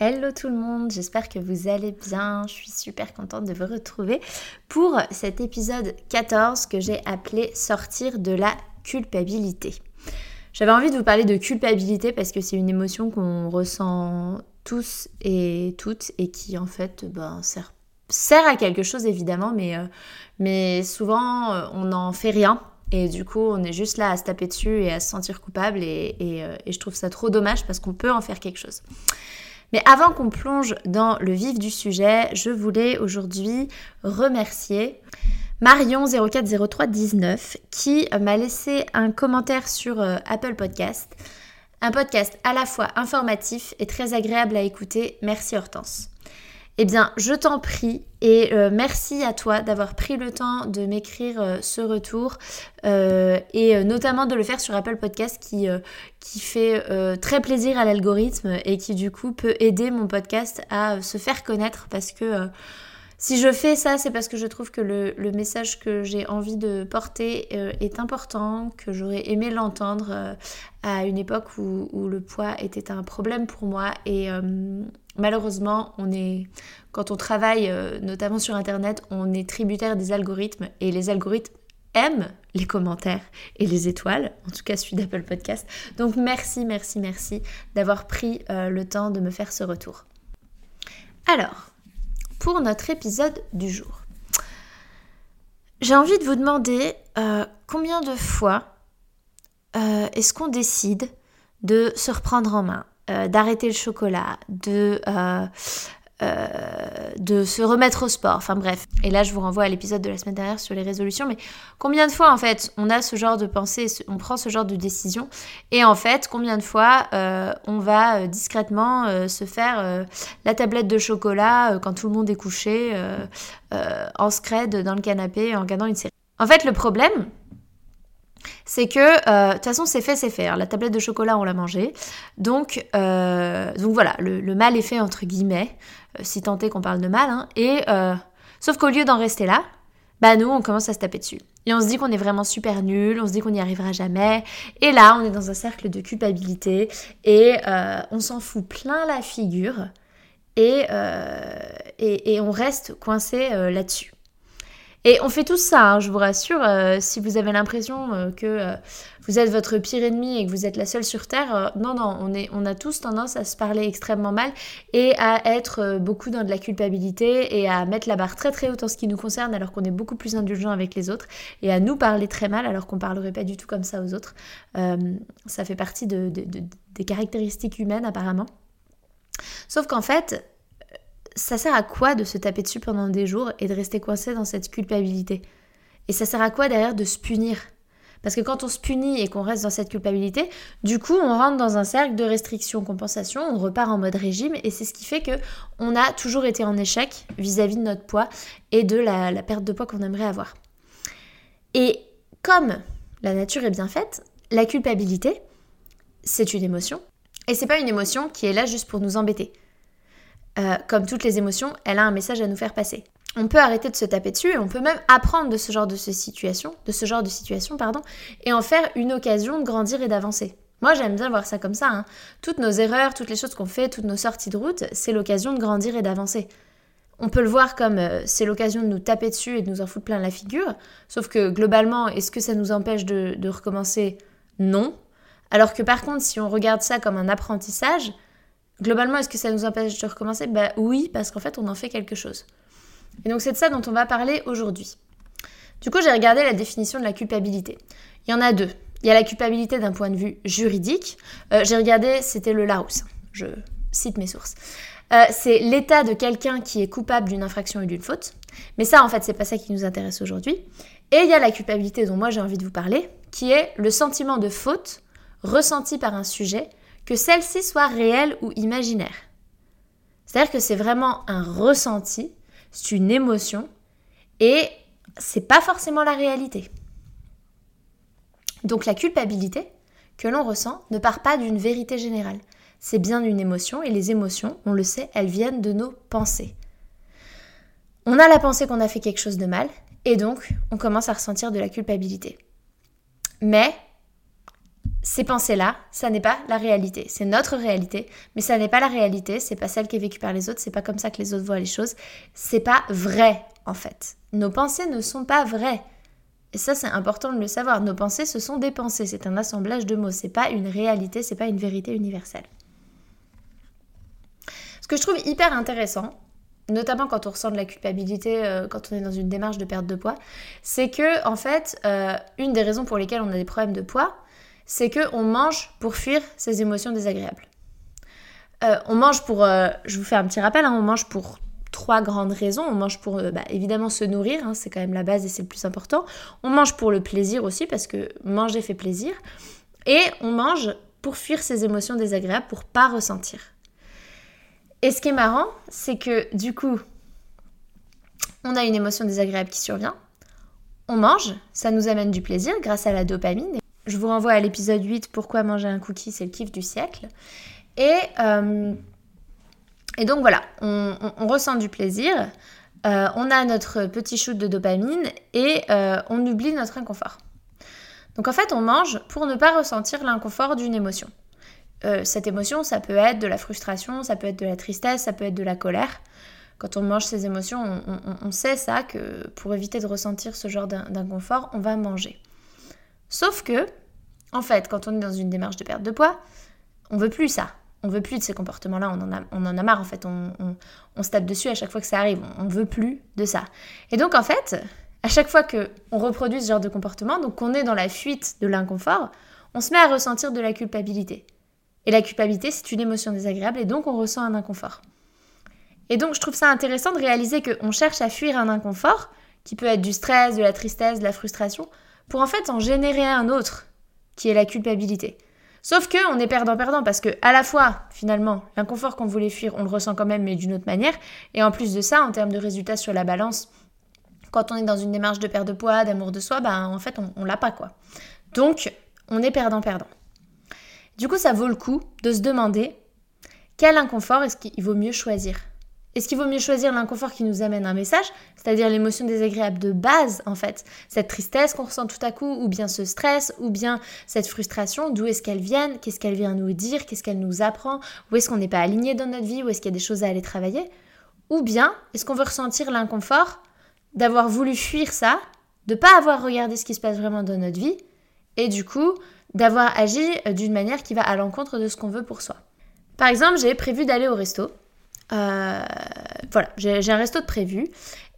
Hello tout le monde, j'espère que vous allez bien. Je suis super contente de vous retrouver pour cet épisode 14 que j'ai appelé Sortir de la culpabilité. J'avais envie de vous parler de culpabilité parce que c'est une émotion qu'on ressent tous et toutes et qui en fait ben, sert, à quelque chose évidemment, mais, euh, souvent euh, on n'en fait rien. Et du coup, on est juste là à se taper dessus et à se sentir coupable. Et, euh, et je trouve ça trop dommage parce qu'on peut en faire quelque chose. Mais avant qu'on plonge dans le vif du sujet, je voulais aujourd'hui remercier Marion 040319 qui m'a laissé un commentaire sur euh, Apple Podcast. Un podcast à la fois informatif et très agréable à écouter. Merci Hortense. Eh bien, je t'en prie et euh, merci à toi d'avoir pris le temps de m'écrire euh, ce retour euh, et notamment de le faire sur Apple Podcast qui, fait très plaisir à l'algorithme et qui du coup peut aider mon podcast à se faire connaître parce que si je fais ça, c'est parce que je trouve que le, message que j'ai envie de porter est important, que j'aurais aimé l'entendre à une époque où, où, le poids était un problème pour moi et malheureusement, quand on travaille euh, notamment sur Internet, on est tributaire des algorithmes et les algorithmes aiment les commentaires et les étoiles, en tout cas celui d'Apple Podcast. Donc merci, merci, merci d'avoir pris euh, le temps de me faire ce retour. Alors, pour notre épisode du jour, j'ai envie de vous demander euh, combien de fois est-ce qu'on décide de se reprendre en main, euh, d'arrêter le chocolat, de, euh, euh, de se remettre au sport, enfin bref. Et là, je vous renvoie à l'épisode de la semaine dernière sur les résolutions, mais combien de fois, en fait, on a ce genre de pensée, on prend ce genre de décision, et en fait, combien de fois on va discrètement se faire la tablette de chocolat quand tout le monde est couché, en scred dans le canapé, en regardant une série? En fait, le problème, c'est que, euh, de toute façon, c'est fait, c'est fait. la tablette de chocolat, on l'a mangée. Donc, euh, voilà, le, mal est fait, entre guillemets, euh, si tant est qu'on parle de mal. Hein. et, sauf qu'au lieu d'en rester là, bah nous, on commence à se taper dessus. Et on se dit qu'on est vraiment super nul, on se dit qu'on n'y arrivera jamais. Et là, on est dans un cercle de culpabilité et on s'en fout plein la figure et on reste coincé là-dessus. Et on fait tout ça, hein, je vous rassure. Euh, si vous avez l'impression euh, que euh, vous êtes votre pire ennemi et que vous êtes la seule sur Terre, non, non, on a tous tendance à se parler extrêmement mal et à être beaucoup dans de la culpabilité et à mettre la barre très très haute en ce qui nous concerne alors qu'on est beaucoup plus indulgent avec les autres et à nous parler très mal alors qu'on parlerait pas du tout comme ça aux autres. ça fait partie des caractéristiques humaines apparemment. Sauf qu'en fait, ça sert à quoi de se taper dessus pendant des jours et de rester coincé dans cette culpabilité? Et ça sert à quoi derrière de se punir? Parce que quand on se punit et qu'on reste dans cette culpabilité, du coup, on rentre dans un cercle de restriction, compensation, on repart en mode régime et c'est ce qui fait que on a toujours été en échec vis-à-vis de notre poids et de la, la perte de poids qu'on aimerait avoir. Et comme la nature est bien faite, la culpabilité, c'est une émotion et c'est pas une émotion qui est là juste pour nous embêter. Euh, comme toutes les émotions, elle a un message à nous faire passer. On peut arrêter de se taper dessus et on peut même apprendre de ce genre de situation, de ce genre de situation, pardon, et en faire une occasion de grandir et d'avancer. Moi, j'aime bien voir ça comme ça. Hein. Toutes nos erreurs, toutes les choses qu'on fait, toutes nos sorties de route, c'est l'occasion de grandir et d'avancer. On peut le voir comme euh, c'est l'occasion de nous taper dessus et de nous en foutre plein la figure. Sauf que globalement, est-ce que ça nous empêche de, de recommencer? Non. Alors que par contre, si on regarde ça comme un apprentissage, Globalement, est-ce que ça nous empêche de recommencer? Bah oui, parce qu'en fait, on en fait quelque chose. Et donc c'est de ça dont on va parler aujourd'hui. Du coup, j'ai regardé la définition de la culpabilité. Il y en a deux. Il y a la culpabilité d'un point de vue juridique. Euh, j'ai regardé, c'était le Larousse. Je cite mes sources. Euh, c'est l'état de quelqu'un qui est coupable d'une infraction ou d'une faute. Mais ça, en fait, c'est pas ça qui nous intéresse aujourd'hui. Et il y a la culpabilité dont moi j'ai envie de vous parler, qui est le sentiment de faute ressenti par un sujet, que celle-ci soit réelle ou imaginaire. C'est-à-dire que c'est vraiment un ressenti, c'est une émotion, et c'est pas forcément la réalité. Donc la culpabilité que l'on ressent ne part pas d'une vérité générale. C'est bien une émotion et les émotions, on le sait, elles viennent de nos pensées. On a la pensée qu'on a fait quelque chose de mal et donc on commence à ressentir de la culpabilité. Mais ces pensées-là, ça n'est pas la réalité. C'est notre réalité, mais ça n'est pas la réalité, c'est pas celle qui est vécue par les autres, c'est pas comme ça que les autres voient les choses. C'est pas vrai en fait. Nos pensées ne sont pas vraies. Et ça, c'est important de le savoir. Nos pensées, ce sont des pensées. C'est un assemblage de mots. C'est pas une réalité, c'est pas une vérité universelle. Ce que je trouve hyper intéressant, notamment quand on ressent de la culpabilité, euh, quand on est dans une démarche de perte de poids, c'est que, en fait, euh, une des raisons pour lesquelles on a des problèmes de poids, c'est qu'on mange pour fuir ces émotions désagréables. Euh, on mange pour, je vous fais un petit rappel, hein, on mange pour trois grandes raisons. On mange pour euh, bah, évidemment se nourrir, hein, c'est quand même la base et c'est le plus important. On mange pour le plaisir aussi parce que manger fait plaisir. Et on mange pour fuir ces émotions désagréables, pour pas ressentir. Et ce qui est marrant, c'est que du coup, on a une émotion désagréable qui survient. On mange, ça nous amène du plaisir grâce à la dopamine. Je vous renvoie à l'épisode 8, Pourquoi manger un cookie, c'est le kiff du siècle. Et euh, et donc voilà, on, ressent du plaisir, euh, on a notre petit shoot de dopamine et euh, on oublie notre inconfort. Donc en fait, on mange pour ne pas ressentir l'inconfort d'une émotion. Cette émotion, ça peut être de la frustration, ça peut être de la tristesse, ça peut être de la colère. Quand on mange ces émotions, on, sait ça, que pour éviter de ressentir ce genre d'inconfort, on va manger. Sauf que, en fait, quand on est dans une démarche de perte de poids, on veut plus ça on veut plus de ces comportements-là, on, en a, on en a marre en fait, on, se tape dessus à chaque fois que ça arrive, on, veut plus de ça. Et donc en fait, à chaque fois que on reproduit ce genre de comportement, donc qu'on est dans la fuite de l'inconfort, on se met à ressentir de la culpabilité. Et la culpabilité, c'est une émotion désagréable et donc on ressent un inconfort. Et donc je trouve ça intéressant de réaliser qu'on cherche à fuir un inconfort, qui peut être du stress, de la tristesse, de la frustration, pour en fait en générer un autre, qui est la culpabilité. Sauf que on est perdant-perdant parce que à la fois, finalement, l'inconfort qu'on voulait fuir, on le ressent quand même, mais d'une autre manière. Et en plus de ça, en termes de résultats sur la balance, quand on est dans une démarche de perte de poids, d'amour de soi, ben en fait, on, on l'a pas quoi. Donc, on est perdant-perdant. Du coup, ça vaut le coup de se demander quel inconfort est-ce qu'il vaut mieux choisir est-ce qu'il vaut mieux choisir l'inconfort qui nous amène un message, c'est-à-dire l'émotion désagréable de base en fait, cette tristesse qu'on ressent tout à coup, ou bien ce stress, ou bien cette frustration, d'où est-ce qu'elle vient, qu'est-ce qu'elle vient nous dire, qu'est-ce qu'elle nous apprend, où est-ce qu'on n'est pas aligné dans notre vie, où est-ce qu'il y a des choses à aller travailler, ou bien est-ce qu'on veut ressentir l'inconfort d'avoir voulu fuir ça, de pas avoir regardé ce qui se passe vraiment dans notre vie, et du coup d'avoir agi d'une manière qui va à l'encontre de ce qu'on veut pour soi? Par exemple, j'ai prévu d'aller au resto euh, voilà, j'ai un resto de prévu.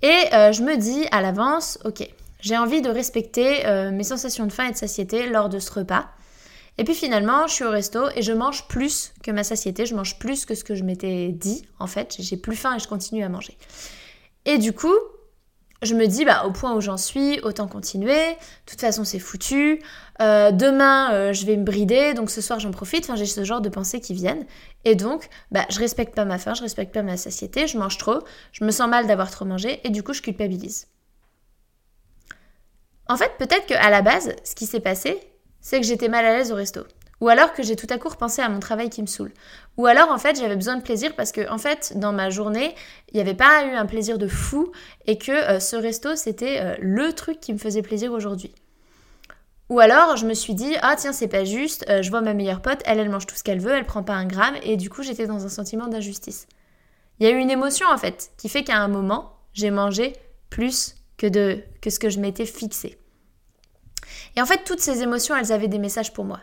Et euh, je me dis à l'avance, ok, j'ai envie de respecter euh, mes sensations de faim et de satiété lors de ce repas. Et puis finalement, je suis au resto et je mange plus que ma satiété, je mange plus que ce que je m'étais dit en fait. J'ai plus faim et je continue à manger. Et du coup, je me dis, bah, au point où j'en suis, autant continuer. De toute façon, c'est foutu. Euh, demain, euh, je vais me brider, donc ce soir, j'en profite. Enfin, j'ai ce genre de pensées qui viennent. Et donc, bah, je respecte pas ma faim, je respecte pas ma satiété, je mange trop, je me sens mal d'avoir trop mangé, et du coup, je culpabilise. En fait, peut-être qu'à la base, ce qui s'est passé, c'est que j'étais mal à l'aise au resto. Ou alors que j'ai tout à coup repensé à mon travail qui me saoule. Ou alors en fait j'avais besoin de plaisir parce que en fait dans ma journée il n'y avait pas eu un plaisir de fou et que euh, ce resto c'était euh, le truc qui me faisait plaisir aujourd'hui. Ou alors je me suis dit ah tiens c'est pas juste, euh, je vois ma meilleure pote, elle elle mange tout ce qu'elle veut, elle prend pas un gramme et du coup j'étais dans un sentiment d'injustice. Il y a eu une émotion en fait qui fait qu'à un moment j'ai mangé plus que, de, que ce que je m'étais fixé. Et en fait toutes ces émotions elles avaient des messages pour moi.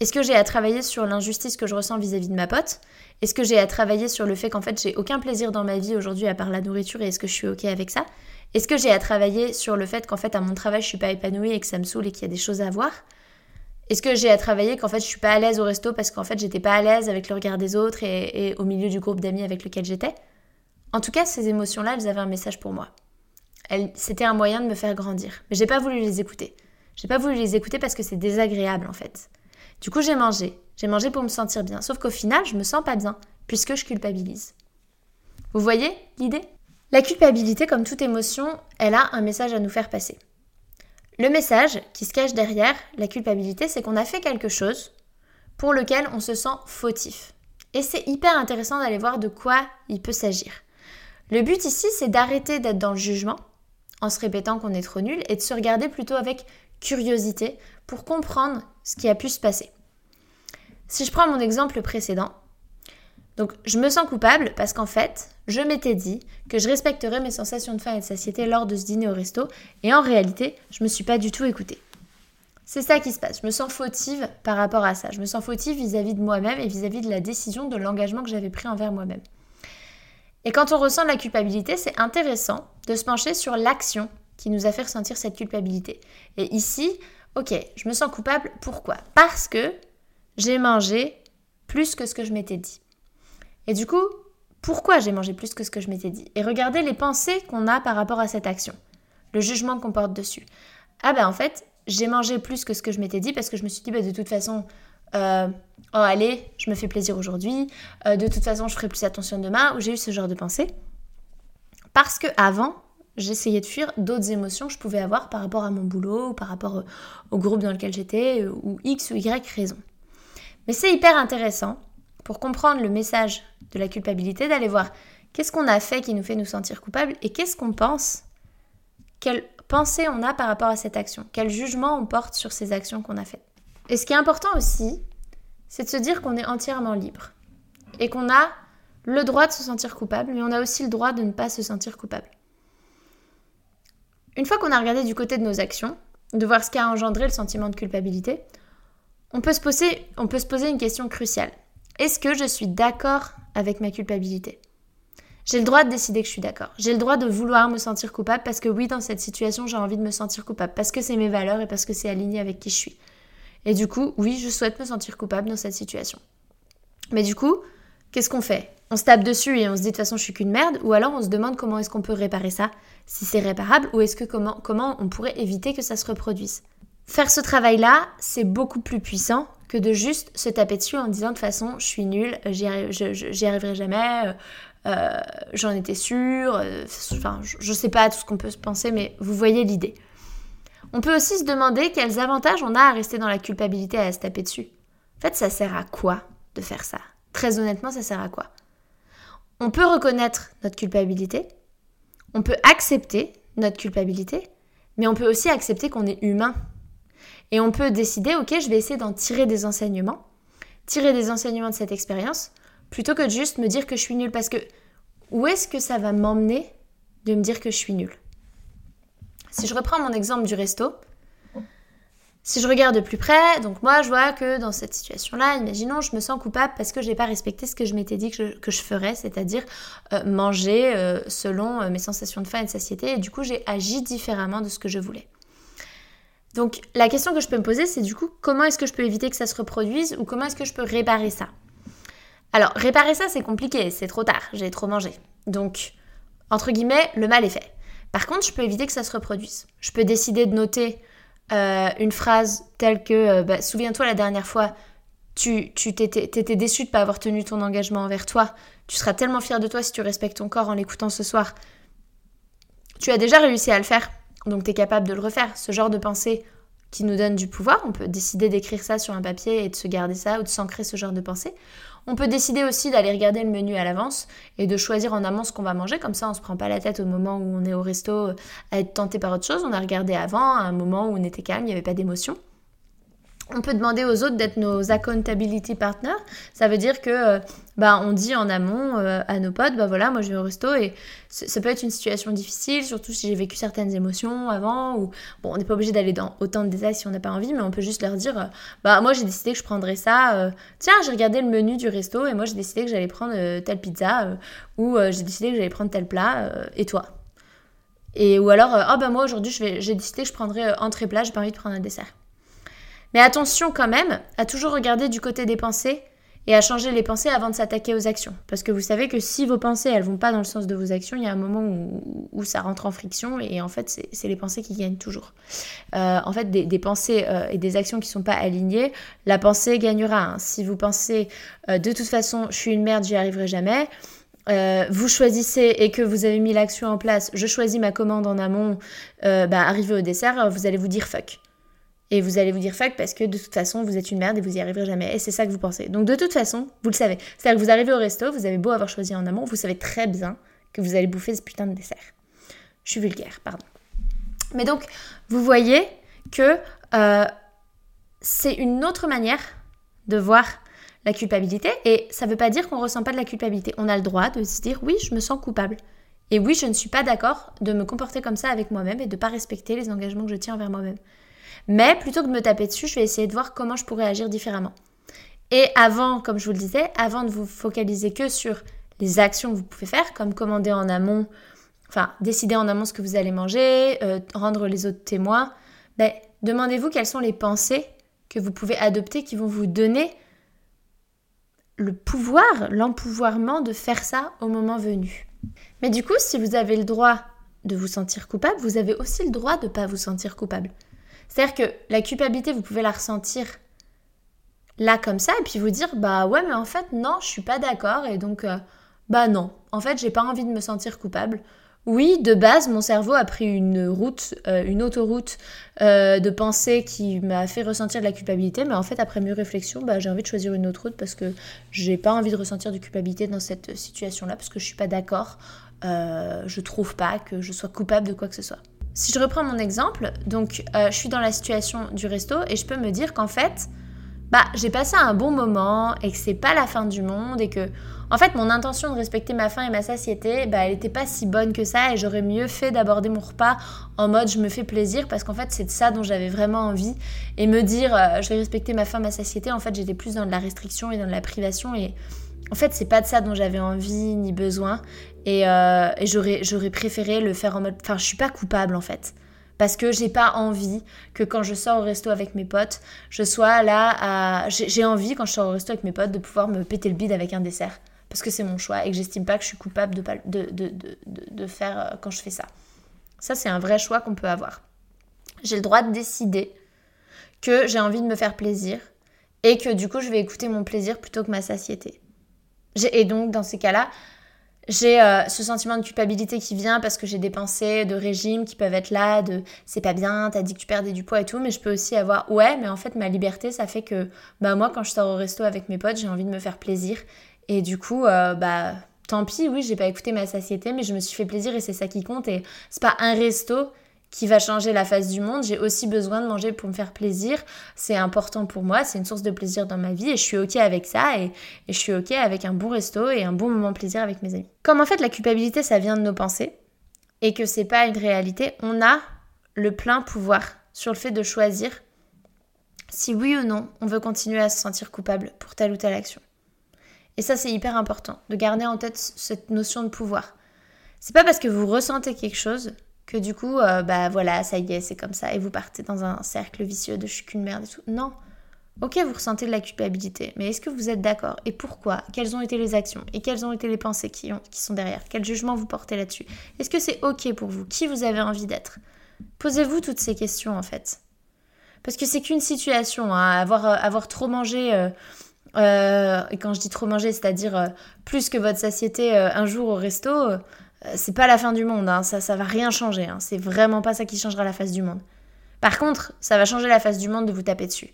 Est-ce que j'ai à travailler sur l'injustice que je ressens vis-à-vis de ma pote? Est-ce que j'ai à travailler sur le fait qu'en fait j'ai aucun plaisir dans ma vie aujourd'hui à part la nourriture et est-ce que je suis ok avec ça? Est-ce que j'ai à travailler sur le fait qu'en fait à mon travail je suis pas épanouie et que ça me saoule et qu'il y a des choses à voir? Est-ce que j'ai à travailler qu'en fait je suis pas à l'aise au resto parce qu'en fait j'étais pas à l'aise avec le regard des autres et, au milieu du groupe d'amis avec lequel j'étais? En tout cas, ces émotions-là, elles avaient un message pour moi. C'était un moyen de me faire grandir. Mais j'ai pas voulu les écouter. J'ai pas voulu les écouter parce que c'est désagréable en fait. Du coup, j'ai mangé. J'ai mangé pour me sentir bien. Sauf qu'au final, je me sens pas bien, puisque je culpabilise. Vous voyez l'idée? La culpabilité, comme toute émotion, elle a un message à nous faire passer. Le message qui se cache derrière la culpabilité, c'est qu'on a fait quelque chose pour lequel on se sent fautif. Et c'est hyper intéressant d'aller voir de quoi il peut s'agir. Le but ici, c'est d'arrêter d'être dans le jugement en se répétant qu'on est trop nul et de se regarder plutôt avec curiosité pour comprendre ce qui a pu se passer. Si je prends mon exemple précédent, donc je me sens coupable parce qu'en fait, je m'étais dit que je respecterais mes sensations de faim et de satiété lors de ce dîner au resto et en réalité, je me suis pas du tout écoutée. C'est ça qui se passe. Je me sens fautive par rapport à ça. Je me sens fautive vis-à-vis de moi-même et vis-à-vis de la décision, de l'engagement que j'avais pris envers moi-même. Et quand on ressent la culpabilité, c'est intéressant de se pencher sur l'action qui nous a fait ressentir cette culpabilité. Et ici, ok, je me sens coupable, pourquoi? Parce que j'ai mangé plus que ce que je m'étais dit. Et du coup, pourquoi j'ai mangé plus que ce que je m'étais dit? Et regardez les pensées qu'on a par rapport à cette action, le jugement qu'on porte dessus. Ah ben en fait, j'ai mangé plus que ce que je m'étais dit parce que je me suis dit, bah, de toute façon, euh, oh allez, je me fais plaisir aujourd'hui, euh, de toute façon je ferai plus attention demain, ou j'ai eu ce genre de pensée. Parce que avant, j'essayais de fuir d'autres émotions que je pouvais avoir par rapport à mon boulot, ou par rapport au groupe dans lequel j'étais, euh, ou X ou Y raison. Mais c'est hyper intéressant pour comprendre le message de la culpabilité, d'aller voir qu'est-ce qu'on a fait qui nous fait nous sentir coupables et qu'est-ce qu'on pense, quelle pensée on a par rapport à cette action, quel jugement on porte sur ces actions qu'on a faites. Et ce qui est important aussi, c'est de se dire qu'on est entièrement libre et qu'on a le droit de se sentir coupable, mais on a aussi le droit de ne pas se sentir coupable. Une fois qu'on a regardé du côté de nos actions, de voir ce qui a engendré le sentiment de culpabilité, on peut se poser, on peut se poser une question cruciale. Est-ce que je suis d'accord avec ma culpabilité? J'ai le droit de décider que je suis d'accord. J'ai le droit de vouloir me sentir coupable parce que oui, dans cette situation, j'ai envie de me sentir coupable, parce que c'est mes valeurs et parce que c'est aligné avec qui je suis. Et du coup, oui, je souhaite me sentir coupable dans cette situation. Mais du coup, qu'est-ce qu'on fait? On se tape dessus et on se dit de toute façon je suis qu'une merde, ou alors on se demande comment est-ce qu'on peut réparer ça, si c'est réparable, ou est-ce que comment, comment on pourrait éviter que ça se reproduise. Faire ce travail-là, c'est beaucoup plus puissant que de juste se taper dessus en disant de toute façon je suis nulle, j'y arriverai jamais, euh, euh, j'en étais sûre, euh, enfin je sais pas tout ce qu'on peut se penser, mais vous voyez l'idée. On peut aussi se demander quels avantages on a à rester dans la culpabilité à se taper dessus. En fait, ça sert à quoi de faire ça? Très honnêtement, ça sert à quoi? On peut reconnaître notre culpabilité, on peut accepter notre culpabilité, mais on peut aussi accepter qu'on est humain. Et on peut décider, ok, je vais essayer d'en tirer des enseignements, tirer des enseignements de cette expérience, plutôt que de juste me dire que je suis nulle. Parce que où est-ce que ça va m'emmener de me dire que je suis nulle? Si je reprends mon exemple du resto, si je regarde de plus près, donc moi je vois que dans cette situation-là, imaginons, je me sens coupable parce que je n'ai pas respecté ce que je m'étais dit que je, ferais, c'est-à-dire euh, manger euh, selon euh, mes sensations de faim et de satiété, et du coup j'ai agi différemment de ce que je voulais. Donc la question que je peux me poser, c'est du coup comment est-ce que je peux éviter que ça se reproduise ou comment est-ce que je peux réparer ça? Alors réparer ça c'est compliqué, c'est trop tard, j'ai trop mangé. Donc entre guillemets, le mal est fait. Par contre, je peux éviter que ça se reproduise. Je peux décider de noter euh, une phrase telle que euh, bah, Souviens-toi la dernière fois, tu t'étais déçu de pas avoir tenu ton engagement envers toi. Tu seras tellement fier de toi si tu respectes ton corps en l'écoutant ce soir. Tu as déjà réussi à le faire, donc tu es capable de le refaire. Ce genre de pensée qui nous donne du pouvoir, on peut décider d'écrire ça sur un papier et de se garder ça ou de s'ancrer ce genre de pensée. On peut décider aussi d'aller regarder le menu à l'avance et de choisir en amont ce qu'on va manger, comme ça on se prend pas la tête au moment où on est au resto à être tenté par autre chose. On a regardé avant, à un moment où on était calme, il n'y avait pas d'émotion. On peut demander aux autres d'être nos accountability partners. Ça veut dire que euh, bah, on dit en amont euh, à nos potes, bah voilà, moi je vais au resto et ça peut être une situation difficile, surtout si j'ai vécu certaines émotions avant ou bon, on n'est pas obligé d'aller dans autant de détails si on n'a pas envie, mais on peut juste leur dire, euh, bah moi j'ai décidé que je prendrais ça. Tiens, j'ai regardé le menu du resto et moi j'ai décidé que j'allais prendre telle pizza ou j'ai décidé que j'allais prendre tel plat et toi? Et ou alors, ah bah moi aujourd'hui j'ai décidé que je prendrais entrée plat, j'ai pas envie de prendre un dessert. Mais attention quand même à toujours regarder du côté des pensées et à changer les pensées avant de s'attaquer aux actions. Parce que vous savez que si vos pensées, elles vont pas dans le sens de vos actions, il y a un moment où, ça rentre en friction et en fait, c'est les pensées qui gagnent toujours. Euh, en fait, des, pensées euh, et des actions qui sont pas alignées, la pensée gagnera. Hein. Si vous pensez euh, de toute façon, je suis une merde, j'y arriverai jamais. vous choisissez et que vous avez mis l'action en place, je choisis ma commande en amont, bah, arrivé au dessert, vous allez vous dire fuck. Et vous allez vous dire fuck parce que de toute façon, vous êtes une merde et vous y arriverez jamais. Et c'est ça que vous pensez. Donc de toute façon, vous le savez. C'est-à-dire que vous arrivez au resto, vous avez beau avoir choisi en amont, vous savez très bien que vous allez bouffer ce putain de dessert. Je suis vulgaire, pardon. Mais donc, vous voyez que euh, c'est une autre manière de voir la culpabilité. Et ça ne veut pas dire qu'on ne ressent pas de la culpabilité. On a le droit de se dire oui, je me sens coupable. Et oui, je ne suis pas d'accord de me comporter comme ça avec moi-même et de ne pas respecter les engagements que je tiens envers moi-même. Mais plutôt que de me taper dessus, je vais essayer de voir comment je pourrais agir différemment. Et avant, comme je vous le disais, avant de vous focaliser que sur les actions que vous pouvez faire, comme commander en amont, enfin décider en amont ce que vous allez manger, euh, rendre les autres témoins, ben, demandez-vous quelles sont les pensées que vous pouvez adopter qui vont vous donner le pouvoir, l'empouvoirment de faire ça au moment venu. Mais du coup, si vous avez le droit de vous sentir coupable, vous avez aussi le droit de ne pas vous sentir coupable. C'est-à-dire que la culpabilité, vous pouvez la ressentir là comme ça et puis vous dire bah ouais mais en fait non je suis pas d'accord et donc euh, bah non. En fait j'ai pas envie de me sentir coupable. Oui de base mon cerveau a pris une route euh, une autoroute euh, de pensée qui m'a fait ressentir de la culpabilité mais en fait après mes réflexions bah, j'ai envie de choisir une autre route parce que j'ai pas envie de ressentir de culpabilité dans cette situation là parce que je suis pas d'accord je trouve pas que je sois coupable de quoi que ce soit si je reprends mon exemple, donc euh, je suis dans la situation du resto et je peux me dire qu'en fait, bah j'ai passé un bon moment et que c'est pas la fin du monde et que en fait mon intention de respecter ma faim et ma satiété, bah elle était pas si bonne que ça et j'aurais mieux fait d'aborder mon repas en mode je me fais plaisir parce qu'en fait c'est de ça dont j'avais vraiment envie et me dire euh, je vais respecter ma faim, ma satiété, en fait j'étais plus dans de la restriction et dans de la privation et en fait, c'est pas de ça dont j'avais envie ni besoin. Et, euh, j'aurais, préféré le faire en mode. Enfin, je suis pas coupable en fait. Parce que j'ai pas envie que quand je sors au resto avec mes potes, je sois là à. J'ai envie quand je sors au resto avec mes potes de pouvoir me péter le bide avec un dessert. Parce que c'est mon choix et que j'estime pas que je suis coupable de, de, faire euh, quand je fais ça. Ça, c'est un vrai choix qu'on peut avoir. J'ai le droit de décider que j'ai envie de me faire plaisir et que du coup, je vais écouter mon plaisir plutôt que ma satiété. Et donc, dans ces cas-là, j'ai euh, ce sentiment de culpabilité qui vient parce que j'ai des pensées de régime qui peuvent être là, de c'est pas bien, t'as dit que tu perdais du poids et tout, mais je peux aussi avoir ouais, mais en fait ma liberté ça fait que bah moi quand je sors au resto avec mes potes j'ai envie de me faire plaisir et du coup euh, bah tant pis, oui j'ai pas écouté ma satiété mais je me suis fait plaisir et c'est ça qui compte. Et c'est pas un resto qui va changer la face du monde. J'ai aussi besoin de manger pour me faire plaisir. C'est important pour moi, c'est une source de plaisir dans ma vie et je suis ok avec ça et, je suis ok avec un bon resto et un bon moment de plaisir avec mes amis. Comme en fait la culpabilité ça vient de nos pensées et que c'est pas une réalité, on a le plein pouvoir sur le fait de choisir si oui ou non on veut continuer à se sentir coupable pour telle ou telle action. Et ça c'est hyper important de garder en tête cette notion de pouvoir. C'est pas parce que vous ressentez quelque chose que du coup, euh, bah voilà, ça y est, c'est comme ça, et vous partez dans un cercle vicieux de je suis qu'une merde et tout. Non. Ok, vous ressentez de la culpabilité, mais est-ce que vous êtes d'accord? Et pourquoi? Quelles ont été les actions? Et quelles ont été les pensées qui, ont, qui sont derrière? Quel jugement vous portez là-dessus? Est-ce que c'est ok pour vous? Qui vous avez envie d'être? Posez-vous toutes ces questions en fait. Parce que c'est qu'une situation, hein, avoir, euh, avoir trop mangé. Euh, et quand je dis trop manger, c'est-à-dire plus que votre satiété un jour au resto, c'est pas la fin du monde, hein. ça, ça va rien changer. Hein. C'est vraiment pas ça qui changera la face du monde. Par contre, ça va changer la face du monde de vous taper dessus.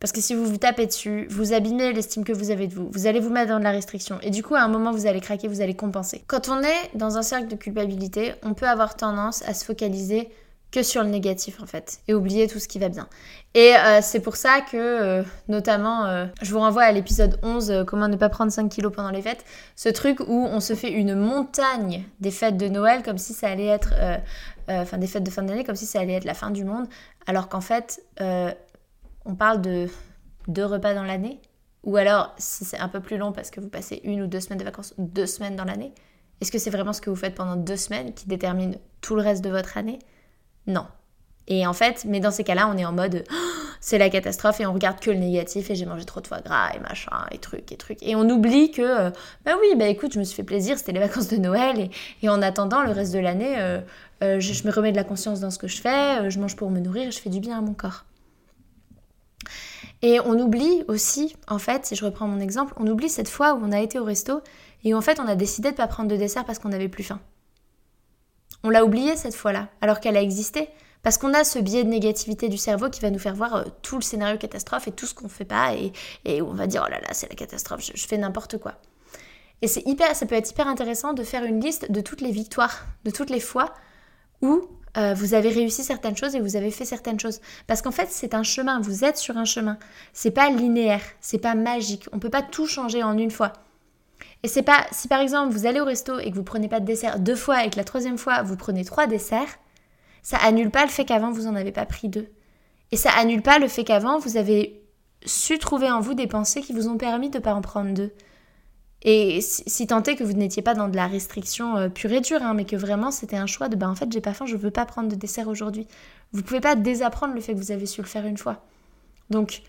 Parce que si vous vous tapez dessus, vous abîmez l'estime que vous avez de vous. Vous allez vous mettre dans de la restriction. Et du coup, à un moment, vous allez craquer, vous allez compenser. Quand on est dans un cercle de culpabilité, on peut avoir tendance à se focaliser que sur le négatif en fait et oublier tout ce qui va bien. Et euh, c'est pour ça que euh, notamment euh, je vous renvoie à l'épisode 11 comment ne pas prendre 5 kilos pendant les fêtes, ce truc où on se fait une montagne des fêtes de Noël comme si ça allait être enfin des fêtes de fin d'année comme si ça allait être la fin du monde alors qu'en fait on parle de deux repas dans l'année ou alors si c'est un peu plus long parce que vous passez une ou deux semaines de vacances, deux semaines dans l'année, est-ce que c'est vraiment ce que vous faites pendant deux semaines qui détermine tout le reste de votre année? Non. Et en fait, mais dans ces cas-là, on est en mode c'est la catastrophe et on regarde que le négatif et j'ai mangé trop de foie gras et machin et trucs et trucs. Et on oublie que, euh, bah oui, bah écoute, je me suis fait plaisir, c'était les vacances de Noël et, en attendant le reste de l'année, euh, euh, je, me remets de la conscience dans ce que je fais, je mange pour me nourrir je fais du bien à mon corps. Et on oublie aussi, en fait, si je reprends mon exemple, on oublie cette fois où on a été au resto et où en fait on a décidé de ne pas prendre de dessert parce qu'on n'avait plus faim. On l'a oublié cette fois-là, alors qu'elle a existé. Parce qu'on a ce biais de négativité du cerveau qui va nous faire voir euh, tout le scénario catastrophe et tout ce qu'on ne fait pas et, on va dire oh là là c'est la catastrophe, je, fais n'importe quoi. Et c'est hyper, ça peut être hyper intéressant de faire une liste de toutes les victoires, de toutes les fois où euh, vous avez réussi certaines choses et vous avez fait certaines choses. Parce qu'en fait c'est un chemin, vous êtes sur un chemin. C'est pas linéaire, c'est pas magique. On peut pas tout changer en une fois. Et c'est pas, si par exemple vous allez au resto et que vous prenez pas de dessert deux fois et que la troisième fois vous prenez trois desserts, ça annule pas le fait qu'avant vous en avez pas pris deux. Et ça annule pas le fait qu'avant vous avez su trouver en vous des pensées qui vous ont permis de pas en prendre deux. Et si, tant est que vous n'étiez pas dans de la restriction euh, pure et dure, hein, mais que vraiment c'était un choix de bah en fait j'ai pas faim, je veux pas prendre de dessert aujourd'hui. Vous pouvez pas désapprendre le fait que vous avez su le faire une fois. Donc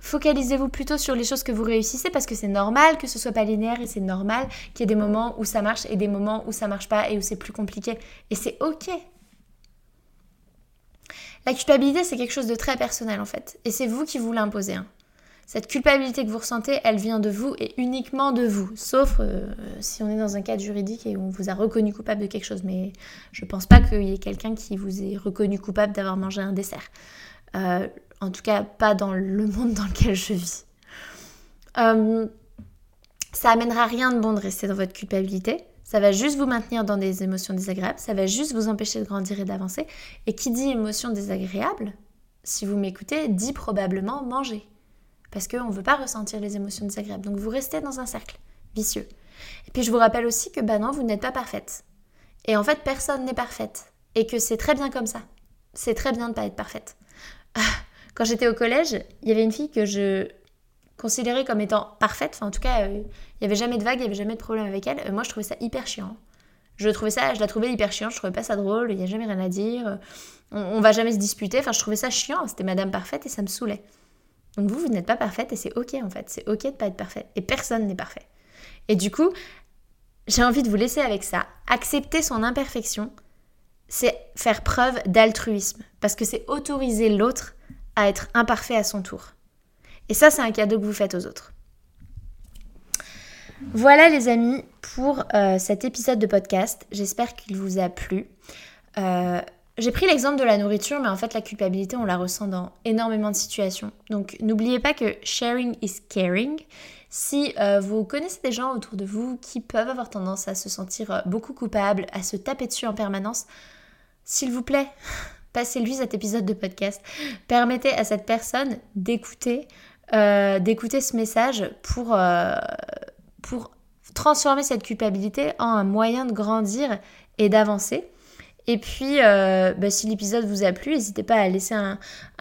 focalisez-vous plutôt sur les choses que vous réussissez parce que c'est normal que ce soit pas linéaire et c'est normal qu'il y ait des moments où ça marche et des moments où ça marche pas et où c'est plus compliqué. Et c'est ok. La culpabilité, c'est quelque chose de très personnel en fait. Et c'est vous qui vous l'imposez. Hein. Cette culpabilité que vous ressentez, elle vient de vous et uniquement de vous. Sauf euh, si on est dans un cadre juridique et on vous a reconnu coupable de quelque chose. Mais je pense pas qu'il y ait quelqu'un qui vous ait reconnu coupable d'avoir mangé un dessert. Euh, en tout cas, pas dans le monde dans lequel je vis. Euh, ça amènera rien de bon de rester dans votre culpabilité. Ça va juste vous maintenir dans des émotions désagréables. Ça va juste vous empêcher de grandir et d'avancer. Et qui dit émotion désagréable, si vous m'écoutez, dit probablement manger. Parce qu'on ne veut pas ressentir les émotions désagréables. Donc vous restez dans un cercle vicieux. Et puis je vous rappelle aussi que bah non, vous n'êtes pas parfaite. Et en fait, personne n'est parfaite. Et que c'est très bien comme ça. C'est très bien de ne pas être parfaite. Ah, quand j'étais au collège, il y avait une fille que je considérais comme étant parfaite. Enfin, en tout cas, euh, il n'y avait jamais de vague, il n'y avait jamais de problème avec elle. Euh, moi, je trouvais ça hyper chiant. Je trouvais ça, je la trouvais hyper chiant, je trouvais pas ça drôle, il n'y a jamais rien à dire. On, on, va jamais se disputer. Enfin, je trouvais ça chiant. C'était Madame Parfaite et ça me saoulait. Donc vous, vous n'êtes pas parfaite et c'est ok en fait. C'est ok de pas être parfaite. Et personne n'est parfait. Et du coup, j'ai envie de vous laisser avec ça. Accepter son imperfection, c'est faire preuve d'altruisme. Parce que c'est autoriser l'autre à être imparfait à son tour. Et ça, c'est un cadeau que vous faites aux autres. Voilà les amis pour euh, cet épisode de podcast. J'espère qu'il vous a plu. Euh, j'ai pris l'exemple de la nourriture, mais en fait la culpabilité, on la ressent dans énormément de situations. Donc n'oubliez pas que sharing is caring. Si euh, vous connaissez des gens autour de vous qui peuvent avoir tendance à se sentir beaucoup coupables, à se taper dessus en permanence, s'il vous plaît, passez-lui cet épisode de podcast. Permettez à cette personne d'écouter, euh, ce message euh, pour transformer cette culpabilité en un moyen de grandir et d'avancer. Et puis, euh, bah, si l'épisode vous a plu, n'hésitez pas à laisser un,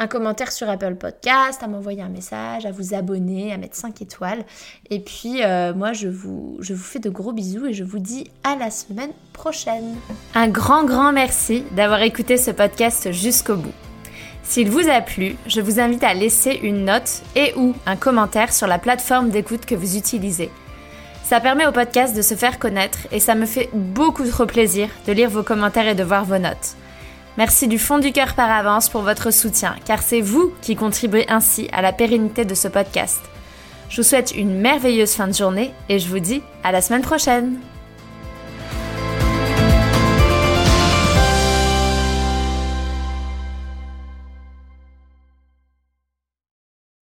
commentaire sur Apple Podcast, à m'envoyer un message, à vous abonner, à mettre 5 étoiles. Et puis, euh, moi, je vous, je vous fais de gros bisous et je vous dis à la semaine prochaine. Un grand, grand merci d'avoir écouté ce podcast jusqu'au bout. S'il vous a plu, je vous invite à laisser une note et ou un commentaire sur la plateforme d'écoute que vous utilisez. Ça permet au podcast de se faire connaître et ça me fait beaucoup trop plaisir de lire vos commentaires et de voir vos notes. Merci du fond du cœur par avance pour votre soutien, car c'est vous qui contribuez ainsi à la pérennité de ce podcast. Je vous souhaite une merveilleuse fin de journée et je vous dis à la semaine prochaine